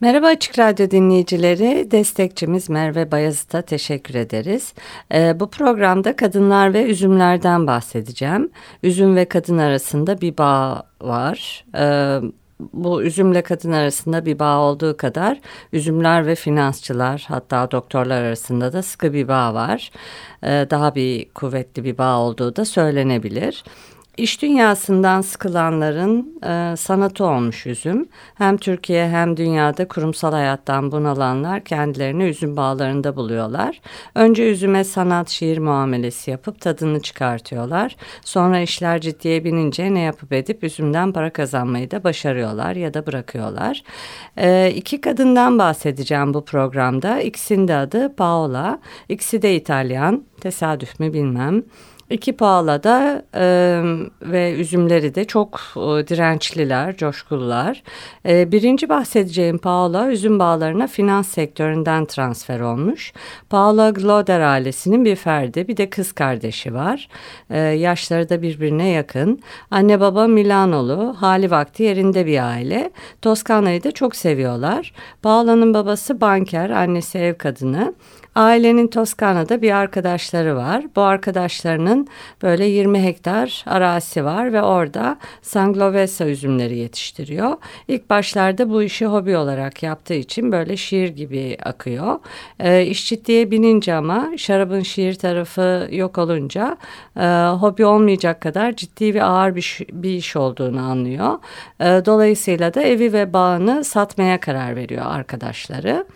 Merhaba Açık Radyo dinleyicileri, destekçimiz Merve Bayazıt'a teşekkür ederiz. Ee, bu programda kadınlar ve üzümlerden bahsedeceğim. Üzüm ve kadın arasında bir bağ var. Ee, bu üzümle kadın arasında bir bağ olduğu kadar üzümler ve finansçılar hatta doktorlar arasında da sıkı bir bağ var. Ee, daha bir kuvvetli bir bağ olduğu da söylenebilir. İş dünyasından sıkılanların e, sanatı olmuş üzüm. Hem Türkiye hem dünyada kurumsal hayattan bunalanlar kendilerini üzüm bağlarında buluyorlar. Önce üzüme sanat, şiir muamelesi yapıp tadını çıkartıyorlar. Sonra işler ciddiye binince ne yapıp edip üzümden para kazanmayı da başarıyorlar ya da bırakıyorlar. E, iki kadından bahsedeceğim bu programda. İkisinin de adı Paola. İkisi de İtalyan. Tesadüf mü bilmem. İki pahala da e, ve üzümleri de çok e, dirençliler, coşkulular. E, birinci bahsedeceğim Paola üzüm bağlarına finans sektöründen transfer olmuş. Paola Gloder ailesinin bir ferdi, bir de kız kardeşi var. E, yaşları da birbirine yakın. Anne baba Milanolu, hali vakti yerinde bir aile. Toskana'yı da çok seviyorlar. Paola'nın babası banker, annesi ev kadını. Ailenin Toskana'da bir arkadaşları var. Bu arkadaşlarının böyle 20 hektar arazisi var ve orada Sangiovese üzümleri yetiştiriyor. İlk başlarda bu işi hobi olarak yaptığı için böyle şiir gibi akıyor. E, iş ciddiye binince ama şarabın şiir tarafı yok olunca e, hobi olmayacak kadar ciddi ve ağır bir, bir iş olduğunu anlıyor. E, dolayısıyla da evi ve bağını satmaya karar veriyor arkadaşları.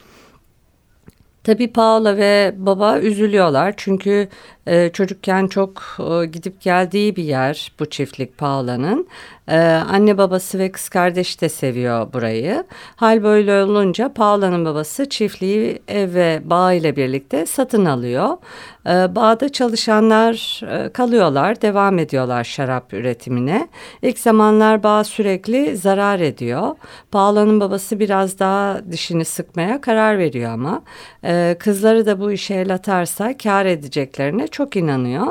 Tabii Paula ve baba üzülüyorlar çünkü e, çocukken çok e, gidip geldiği bir yer bu çiftlik Paula'nın. E, anne babası ve kız kardeşi de seviyor burayı. Hal böyle olunca Paula'nın babası çiftliği ev ve bağ ile birlikte satın alıyor. E, bağda çalışanlar e, kalıyorlar, devam ediyorlar şarap üretimine. İlk zamanlar bağ sürekli zarar ediyor. Paula'nın babası biraz daha dişini sıkmaya karar veriyor ama e, kızları da bu işe el atarsa kar edeceklerine çok inanıyor.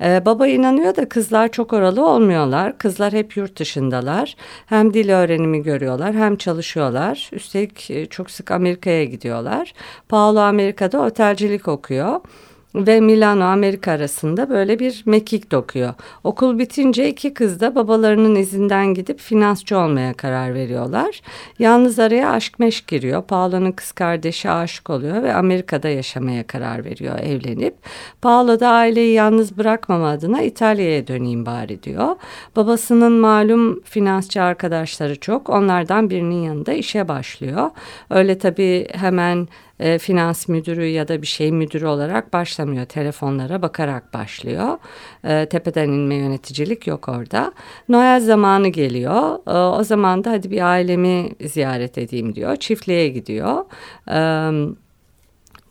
Ee, baba inanıyor da kızlar çok oralı olmuyorlar. Kızlar hep yurt dışındalar. Hem dil öğrenimi görüyorlar hem çalışıyorlar. Üstelik e, çok sık Amerika'ya gidiyorlar. Paolo Amerika'da otelcilik okuyor ve Milano Amerika arasında böyle bir mekik dokuyor. Okul bitince iki kız da babalarının izinden gidip finansçı olmaya karar veriyorlar. Yalnız araya aşk meşk giriyor. Paolo'nun kız kardeşi aşık oluyor ve Amerika'da yaşamaya karar veriyor evlenip. Paolo da aileyi yalnız bırakmama adına İtalya'ya döneyim bari diyor. Babasının malum finansçı arkadaşları çok. Onlardan birinin yanında işe başlıyor. Öyle tabii hemen e, finans müdürü ya da bir şey müdürü olarak başlamıyor. Telefonlara bakarak başlıyor. E, tepeden inme yöneticilik yok orada. Noel zamanı geliyor. E, o zaman da hadi bir ailemi ziyaret edeyim diyor. Çiftliğe gidiyor. Evet.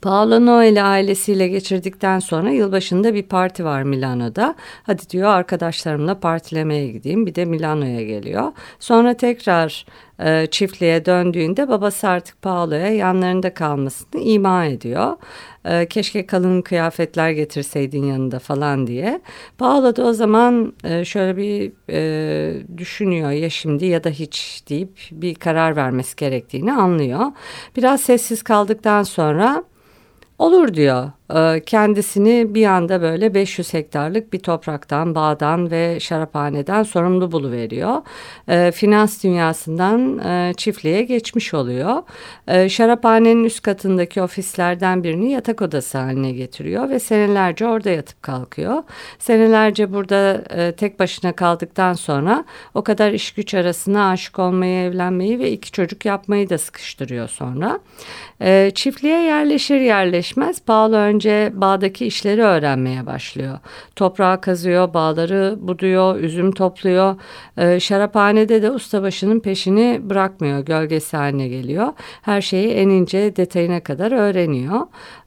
Paolo Noel'i ailesiyle geçirdikten sonra yılbaşında bir parti var Milano'da. Hadi diyor arkadaşlarımla partilemeye gideyim. Bir de Milano'ya geliyor. Sonra tekrar e, çiftliğe döndüğünde babası artık Paolo'ya yanlarında kalmasını ima ediyor. E, keşke kalın kıyafetler getirseydin yanında falan diye. Paolo da o zaman e, şöyle bir e, düşünüyor ya şimdi ya da hiç deyip bir karar vermesi gerektiğini anlıyor. Biraz sessiz kaldıktan sonra Olur diyor. Ee, kendisini bir anda böyle 500 hektarlık bir topraktan, bağdan ve şaraphaneden sorumlu buluveriyor. Ee, finans dünyasından e, çiftliğe geçmiş oluyor. Ee, şaraphanenin üst katındaki ofislerden birini yatak odası haline getiriyor ve senelerce orada yatıp kalkıyor. Senelerce burada e, tek başına kaldıktan sonra o kadar iş güç arasına aşık olmayı, evlenmeyi ve iki çocuk yapmayı da sıkıştırıyor sonra. Çiftliğe yerleşir yerleşmez Paolo önce önce bağdaki işleri öğrenmeye başlıyor. Toprağı kazıyor, bağları buduyor, üzüm topluyor. E, şaraphanede de ustabaşının peşini bırakmıyor, gölgesi haline geliyor. Her şeyi en ince detayına kadar öğreniyor.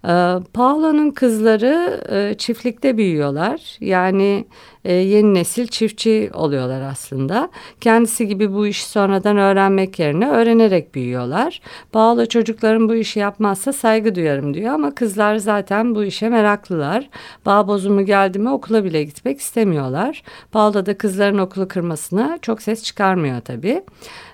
E, Paolo'nun kızları e, çiftlikte büyüyorlar. Yani e, yeni nesil çiftçi oluyorlar aslında. Kendisi gibi bu işi sonradan öğrenmek yerine öğrenerek büyüyorlar. Paolo çocukların bu işi yapmazsa saygı duyarım diyor ama kızlar zaten bu işe meraklılar. Bağ bozumu geldi mi okula bile gitmek istemiyorlar. Paolo da kızların okulu kırmasına çok ses çıkarmıyor tabii.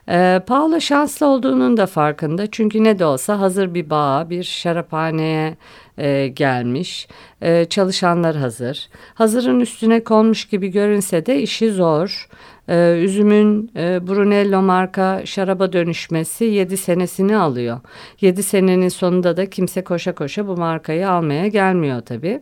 E, Paolo şanslı olduğunun da farkında. Çünkü ne de olsa hazır bir bağ, bir şaraphaneye e, gelmiş. E, çalışanlar hazır. Hazırın üstüne konmuş gibi görünse de işi zor. E, üzümün e, Brunello marka şaraba dönüşmesi 7 senesini alıyor. 7 senenin sonunda da kimse koşa koşa bu markayı almaya gelmiyor tabii.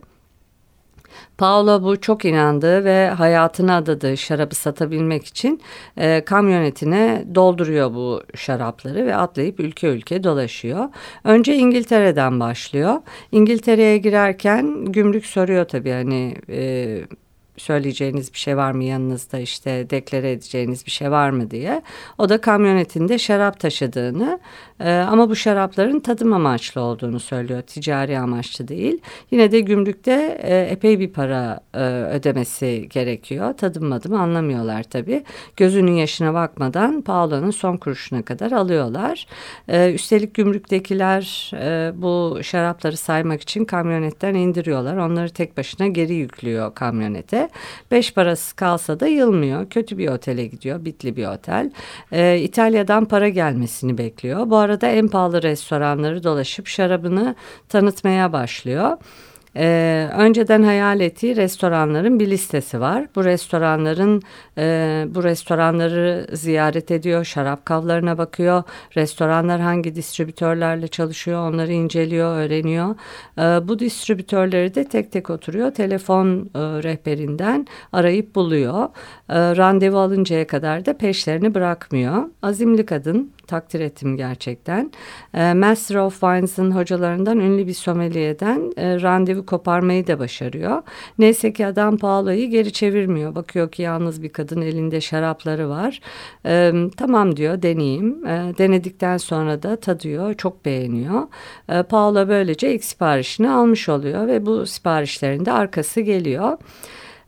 Paolo bu çok inandığı ve hayatını adadığı şarabı satabilmek için e, kamyonetine dolduruyor bu şarapları ve atlayıp ülke ülke dolaşıyor. Önce İngiltere'den başlıyor. İngiltere'ye girerken gümrük soruyor tabii hani... E, söyleyeceğiniz bir şey var mı yanınızda işte deklare edeceğiniz bir şey var mı diye. O da kamyonetinde şarap taşıdığını e, ama bu şarapların tadım amaçlı olduğunu söylüyor. Ticari amaçlı değil. Yine de gümrükte e, epey bir para e, ödemesi gerekiyor. Tadım madım anlamıyorlar tabii. Gözünün yaşına bakmadan Paolo'nun son kuruşuna kadar alıyorlar. E, üstelik gümrüktekiler e, bu şarapları saymak için kamyonetten indiriyorlar. Onları tek başına geri yüklüyor kamyonete. Beş parası kalsa da yılmıyor. Kötü bir otele gidiyor. Bitli bir otel. E, İtalya'dan para gelmesini bekliyor. Bu arada en pahalı restoranları dolaşıp şarabını tanıtmaya başlıyor. Ee, önceden hayal ettiği restoranların bir listesi var. Bu restoranların e, bu restoranları ziyaret ediyor, şarap kavlarına bakıyor. Restoranlar hangi distribütörlerle çalışıyor, onları inceliyor, öğreniyor. Ee, bu distribütörleri de tek tek oturuyor, telefon e, rehberinden arayıp buluyor. E, randevu alıncaya kadar da peşlerini bırakmıyor. Azimli kadın, takdir ettim gerçekten. E, Master of Wines'ın hocalarından ünlü bir someliyeden e, randevu koparmayı da başarıyor. Neyse ki adam Paolo'yu geri çevirmiyor. Bakıyor ki yalnız bir kadın elinde şarapları var. E, tamam diyor deneyeyim. E, denedikten sonra da tadıyor. Çok beğeniyor. E, Paolo böylece ilk siparişini almış oluyor ve bu siparişlerin de arkası geliyor.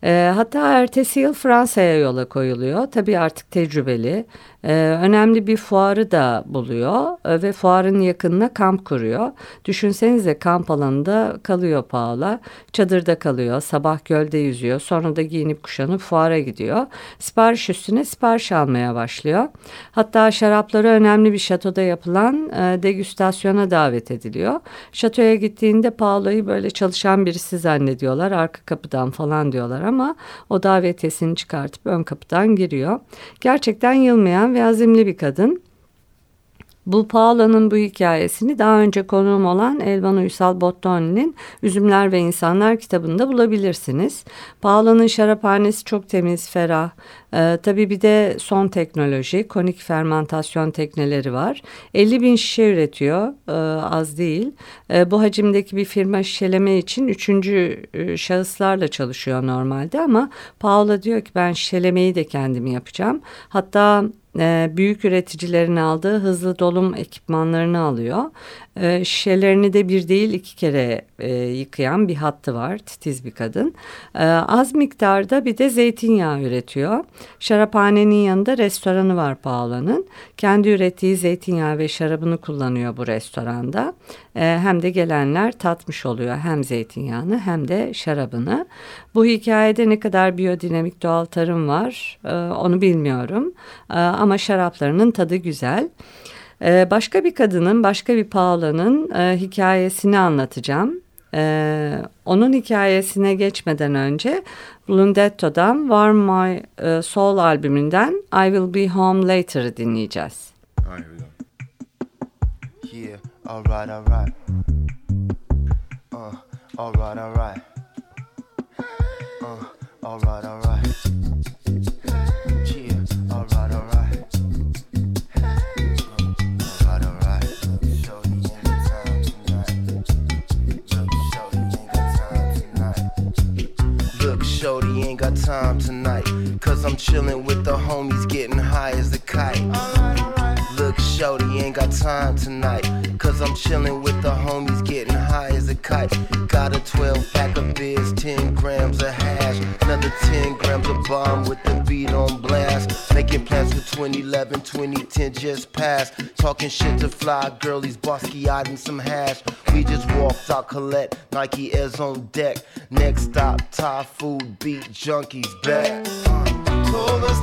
E, hatta ertesi yıl Fransa'ya yola koyuluyor. Tabii artık tecrübeli. E, önemli bir fuarı da buluyor e, ve fuarın yakınına kamp kuruyor. Düşünsenize kamp alanında kalıyor Paula. Çadırda kalıyor, sabah gölde yüzüyor. Sonra da giyinip kuşanıp fuara gidiyor. Sipariş üstüne sipariş almaya başlıyor. Hatta şarapları önemli bir şatoda yapılan e, degüstasyona davet ediliyor. Şatoya gittiğinde Paula'yı böyle çalışan birisi zannediyorlar. Arka kapıdan falan diyorlar ama o davetiyesini çıkartıp ön kapıdan giriyor. Gerçekten yılmayan ve azimli bir kadın. Bu Paola'nın bu hikayesini daha önce konuğum olan Elvan Uysal Bottoni'nin Üzümler ve İnsanlar kitabında bulabilirsiniz. Paola'nın şaraphanesi çok temiz, ferah. Ee, tabii bir de son teknoloji, konik fermentasyon tekneleri var. 50 bin şişe üretiyor, ee, az değil. Ee, bu hacimdeki bir firma şişeleme için üçüncü e, şahıslarla çalışıyor normalde ama Paola diyor ki ben şişelemeyi de kendim yapacağım. Hatta e, büyük üreticilerin aldığı hızlı dolum ekipmanlarını alıyor. E, şişelerini de bir değil iki kere e, yıkayan bir hattı var. Titiz bir kadın. E, az miktarda bir de zeytinyağı üretiyor. Şaraphanenin yanında restoranı var Paola'nın. Kendi ürettiği zeytinyağı ve şarabını kullanıyor bu restoranda. E, hem de gelenler tatmış oluyor hem zeytinyağını hem de şarabını. Bu hikayede ne kadar biyodinamik doğal tarım var e, onu bilmiyorum. E, ama şaraplarının tadı güzel. Ee, başka bir kadının, başka bir Paula'nın e, hikayesini anlatacağım. Ee, onun hikayesine geçmeden önce Blundetto'dan Warm My e, Soul albümünden I Will Be Home Later'ı dinleyeceğiz. Yeah, Alright, alright. Uh, alright, alright. Uh, alright, alright. Yeah, alright, alright. Uh, Shorty ain't got time tonight, cause I'm chillin' with the homies gettin' high as a kite. All right, all right shorty, ain't got time tonight. Cause I'm chillin' with the homies, getting high as a kite. Got a 12 pack of beers, 10 grams of hash. Another 10 grams of bomb with the beat on blast. Making plans for 2011, 2010 just passed. Talking shit to fly girlies, Basquiat and some hash. We just walked out Colette, Nike Airs on deck. Next stop, Thai food, beat junkies back. Uh, told us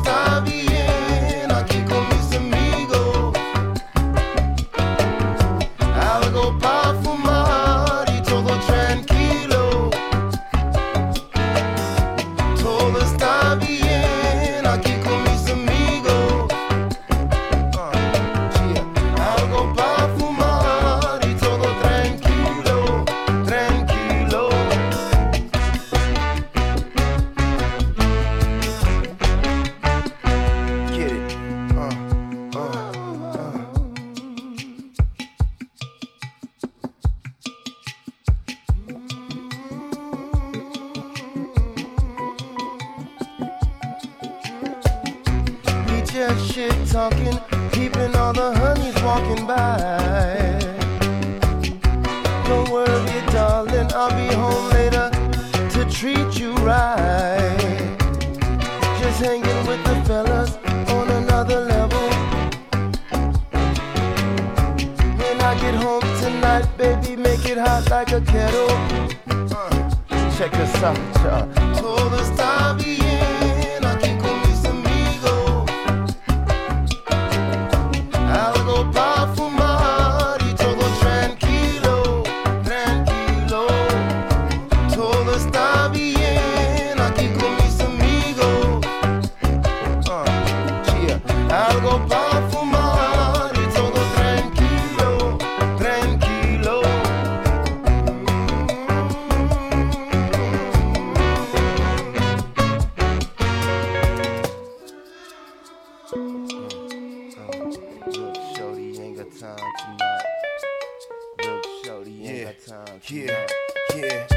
baby, make it hot like a kettle. Uh, check us out, y'all. Todo está bien time tonight. Look, shorty ain't got time tonight. Yeah, yeah.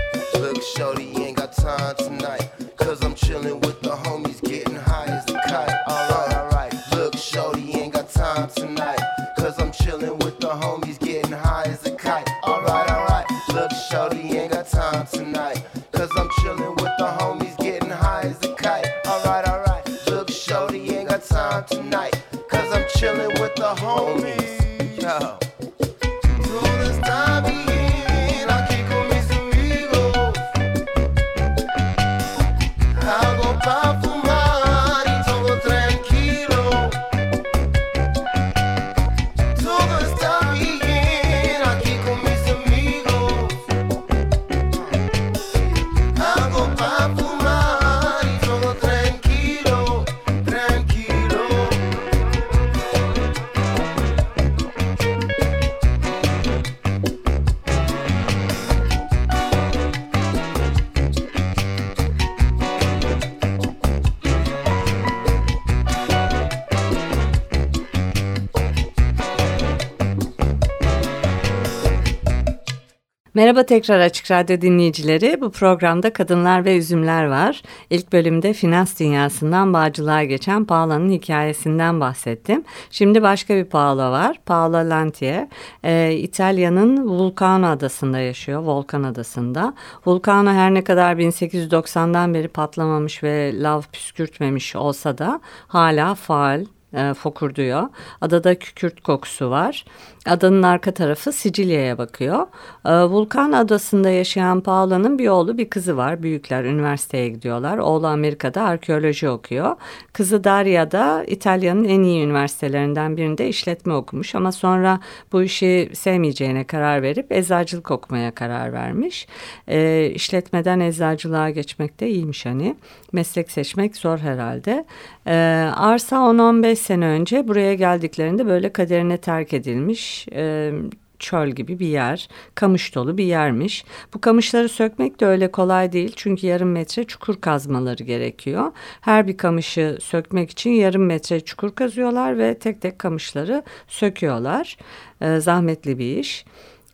Merhaba tekrar Açık Radyo dinleyicileri. Bu programda Kadınlar ve Üzümler var. İlk bölümde finans dünyasından bağcılığa geçen Paola'nın hikayesinden bahsettim. Şimdi başka bir Paola var. Paola Lantier. Ee, İtalya'nın Vulcano adasında yaşıyor. Volkan adasında. Vulcano her ne kadar 1890'dan beri patlamamış ve lav püskürtmemiş olsa da hala faal e, fokurduyor. Adada kükürt kokusu var. Adanın arka tarafı Sicilya'ya bakıyor. E, Vulkan adasında yaşayan Paola'nın bir oğlu bir kızı var. Büyükler üniversiteye gidiyorlar. Oğlu Amerika'da arkeoloji okuyor. Kızı Daria da İtalya'nın en iyi üniversitelerinden birinde işletme okumuş. Ama sonra bu işi sevmeyeceğine karar verip eczacılık okumaya karar vermiş. E, işletmeden eczacılığa geçmek de iyiymiş hani. Meslek seçmek zor herhalde. E, arsa 10-15 sene önce buraya geldiklerinde böyle kaderine terk edilmiş e, çöl gibi bir yer, kamış dolu bir yermiş. Bu kamışları sökmek de öyle kolay değil çünkü yarım metre çukur kazmaları gerekiyor. Her bir kamışı sökmek için yarım metre çukur kazıyorlar ve tek tek kamışları söküyorlar. E, zahmetli bir iş.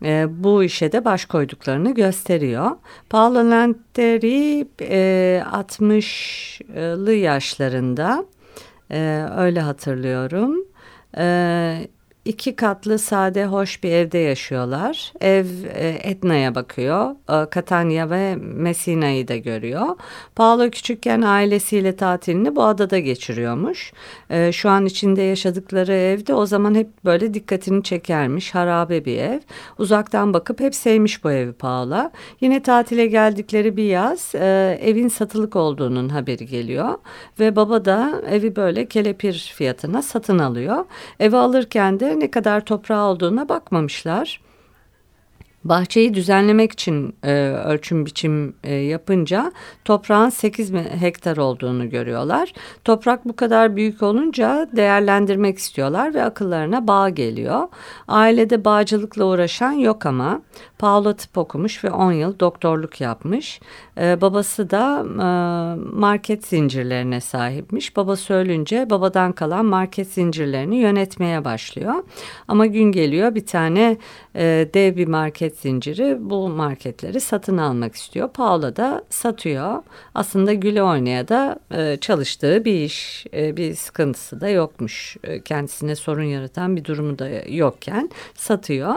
e, bu işe de baş koyduklarını gösteriyor. Paolo Lanteri e, 60'lı yaşlarında e, öyle hatırlıyorum. E, iki katlı sade hoş bir evde yaşıyorlar. Ev e, Etna'ya bakıyor. E, Catania ve Messina'yı da görüyor. Paolo küçükken ailesiyle tatilini bu adada geçiriyormuş. E, şu an içinde yaşadıkları evde o zaman hep böyle dikkatini çekermiş. Harabe bir ev. Uzaktan bakıp hep sevmiş bu evi Paolo. Yine tatile geldikleri bir yaz e, evin satılık olduğunun haberi geliyor. Ve baba da evi böyle kelepir fiyatına satın alıyor. Evi alırken de ne kadar toprağı olduğuna bakmamışlar. Bahçeyi düzenlemek için e, ölçüm biçim e, yapınca toprağın 8 hektar olduğunu görüyorlar. Toprak bu kadar büyük olunca değerlendirmek istiyorlar ve akıllarına bağ geliyor. Ailede bağcılıkla uğraşan yok ama Paolo tıp okumuş ve 10 yıl doktorluk yapmış. E, babası da e, market zincirlerine sahipmiş. Babası ölünce babadan kalan market zincirlerini yönetmeye başlıyor. Ama gün geliyor bir tane e, dev bir market zinciri bu marketleri satın almak istiyor. Paula da satıyor. Aslında güle oynaya da e, çalıştığı bir iş, e, bir sıkıntısı da yokmuş. E, kendisine sorun yaratan bir durumu da yokken satıyor.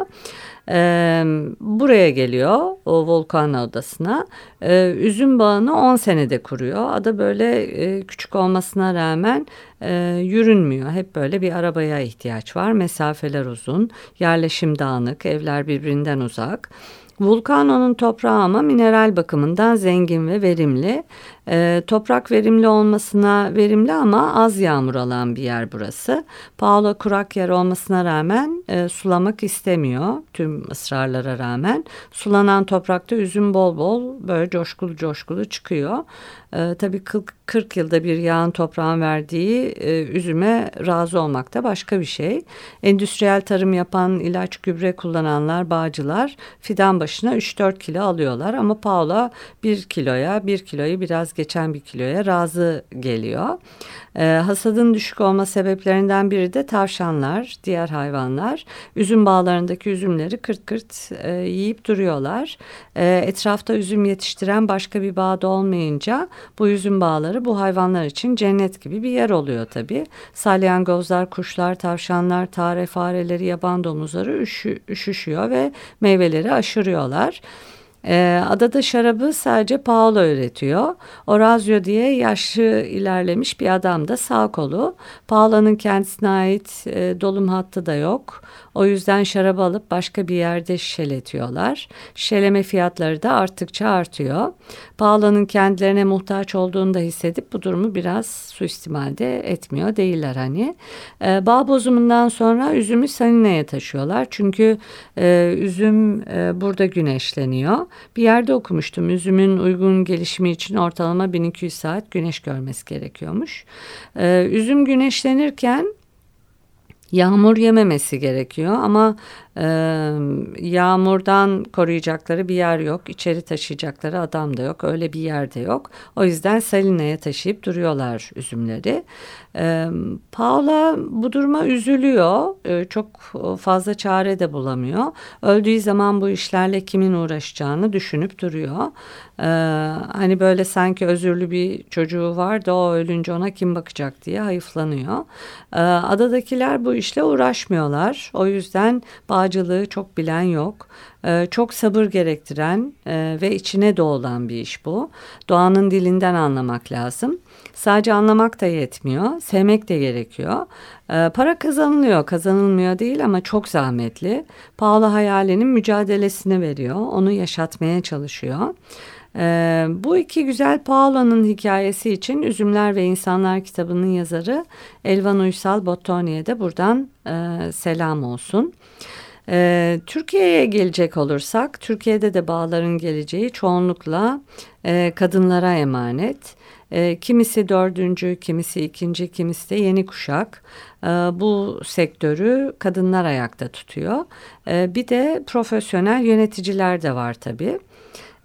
Ee, buraya geliyor o volkan odasına. Ee, üzüm bağını 10 senede kuruyor. Ada böyle e, küçük olmasına rağmen e, yürünmüyor. Hep böyle bir arabaya ihtiyaç var. Mesafeler uzun, yerleşim dağınık, evler birbirinden uzak. Vulkano'nun toprağı ama mineral bakımından zengin ve verimli. E, toprak verimli olmasına verimli ama az yağmur alan bir yer burası. Paolo kurak yer olmasına rağmen e, sulamak istemiyor tüm ısrarlara rağmen. Sulanan toprakta üzüm bol bol böyle coşkulu coşkulu çıkıyor. E, tabii 40, 40 yılda bir yağın toprağın verdiği e, üzüme razı olmak da başka bir şey. Endüstriyel tarım yapan ilaç gübre kullananlar bağcılar fidan başına 3-4 kilo alıyorlar ama Paolo 1 kiloya 1 kiloyu biraz geçen bir kiloya razı geliyor. E, hasadın düşük olma sebeplerinden biri de tavşanlar, diğer hayvanlar. Üzüm bağlarındaki üzümleri kırt kırt e, yiyip duruyorlar. E, etrafta üzüm yetiştiren başka bir bağda olmayınca bu üzüm bağları bu hayvanlar için cennet gibi bir yer oluyor tabii. Salyangozlar, kuşlar, tavşanlar, tare fareleri, yaban domuzları üşü, üşüşüyor ve meyveleri aşırıyorlar. E, adada şarabı sadece Paolo üretiyor. Orazio diye yaşlı ilerlemiş bir adam da sağ kolu. Paolo'nun kendisine ait e, dolum hattı da yok. O yüzden şarabı alıp başka bir yerde şişeletiyorlar. Şişeleme fiyatları da arttıkça artıyor. Paolo'nun kendilerine muhtaç olduğunu da hissedip bu durumu biraz suistimalde etmiyor değiller hani. E, bağ bozumundan sonra üzümü Sanina'ya taşıyorlar. Çünkü e, üzüm e, burada güneşleniyor. Bir yerde okumuştum üzümün uygun gelişimi için ortalama 1200 saat güneş görmesi gerekiyormuş. E, üzüm güneşlenirken Yağmur yememesi gerekiyor ama e, yağmurdan koruyacakları bir yer yok. İçeri taşıyacakları adam da yok. Öyle bir yerde yok. O yüzden salinaya taşıyıp duruyorlar üzümleri. E, Paula bu duruma üzülüyor. E, çok fazla çare de bulamıyor. Öldüğü zaman bu işlerle kimin uğraşacağını düşünüp duruyor. E, hani böyle sanki özürlü bir çocuğu var da o ölünce ona kim bakacak diye hayıflanıyor. E, adadakiler bu işle uğraşmıyorlar. O yüzden bağcılığı çok bilen yok. Ee, çok sabır gerektiren e, ve içine doğulan bir iş bu. Doğanın dilinden anlamak lazım. Sadece anlamak da yetmiyor. Sevmek de gerekiyor. Ee, para kazanılıyor, kazanılmıyor değil ama çok zahmetli. Pahalı hayalinin mücadelesini veriyor. Onu yaşatmaya çalışıyor. Ee, bu iki güzel Paolo'nun hikayesi için Üzümler ve İnsanlar kitabının yazarı Elvan Uysal Bottoni'ye de buradan e, selam olsun. Ee, Türkiye'ye gelecek olursak, Türkiye'de de bağların geleceği çoğunlukla e, kadınlara emanet. E, kimisi dördüncü, kimisi ikinci, kimisi de yeni kuşak. E, bu sektörü kadınlar ayakta tutuyor. E, bir de profesyonel yöneticiler de var tabii.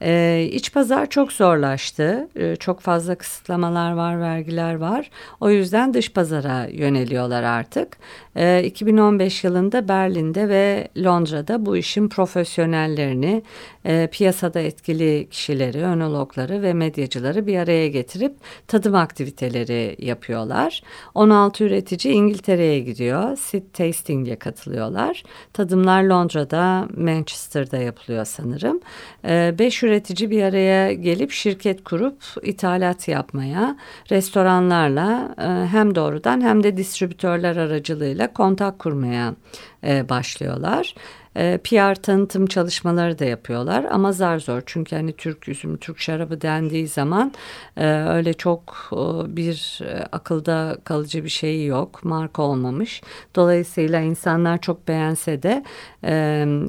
E, iç pazar çok zorlaştı. E, çok fazla kısıtlamalar var, vergiler var. O yüzden dış pazara yöneliyorlar artık. E, 2015 yılında Berlin'de ve Londra'da bu işin profesyonellerini, e, piyasada etkili kişileri, önologları ve medyacıları bir araya getirip tadım aktiviteleri yapıyorlar. 16 üretici İngiltere'ye gidiyor. Sid Tasting'e katılıyorlar. Tadımlar Londra'da, Manchester'da yapılıyor sanırım. 5 e, üretici bir araya gelip şirket kurup ithalat yapmaya, restoranlarla e, hem doğrudan hem de distribütörler aracılığıyla kontak kurmaya e, başlıyorlar. E, PR tanıtım çalışmaları da yapıyorlar ama zar zor çünkü hani Türk üzümü, Türk şarabı dendiği zaman e, öyle çok e, bir e, akılda kalıcı bir şey yok, marka olmamış. Dolayısıyla insanlar çok beğense de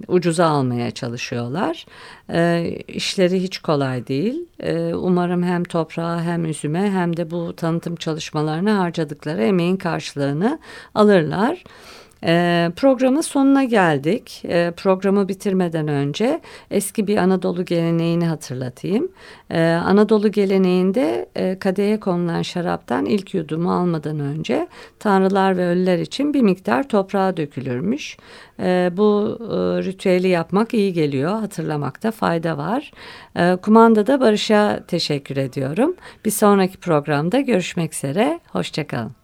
ucuza almaya çalışıyorlar. E, işleri hiç kolay değil. Umarım hem toprağa hem üzüme hem de bu tanıtım çalışmalarına harcadıkları emeğin karşılığını alırlar. E, programın sonuna geldik. E, programı bitirmeden önce eski bir Anadolu geleneğini hatırlatayım. E, Anadolu geleneğinde e, kadeye konulan şaraptan ilk yudumu almadan önce tanrılar ve ölüler için bir miktar toprağa dökülürmüş. E, bu e, ritüeli yapmak iyi geliyor. Hatırlamakta fayda var. E, kumandada Barış'a teşekkür ediyorum. Bir sonraki programda görüşmek üzere. Hoşçakalın.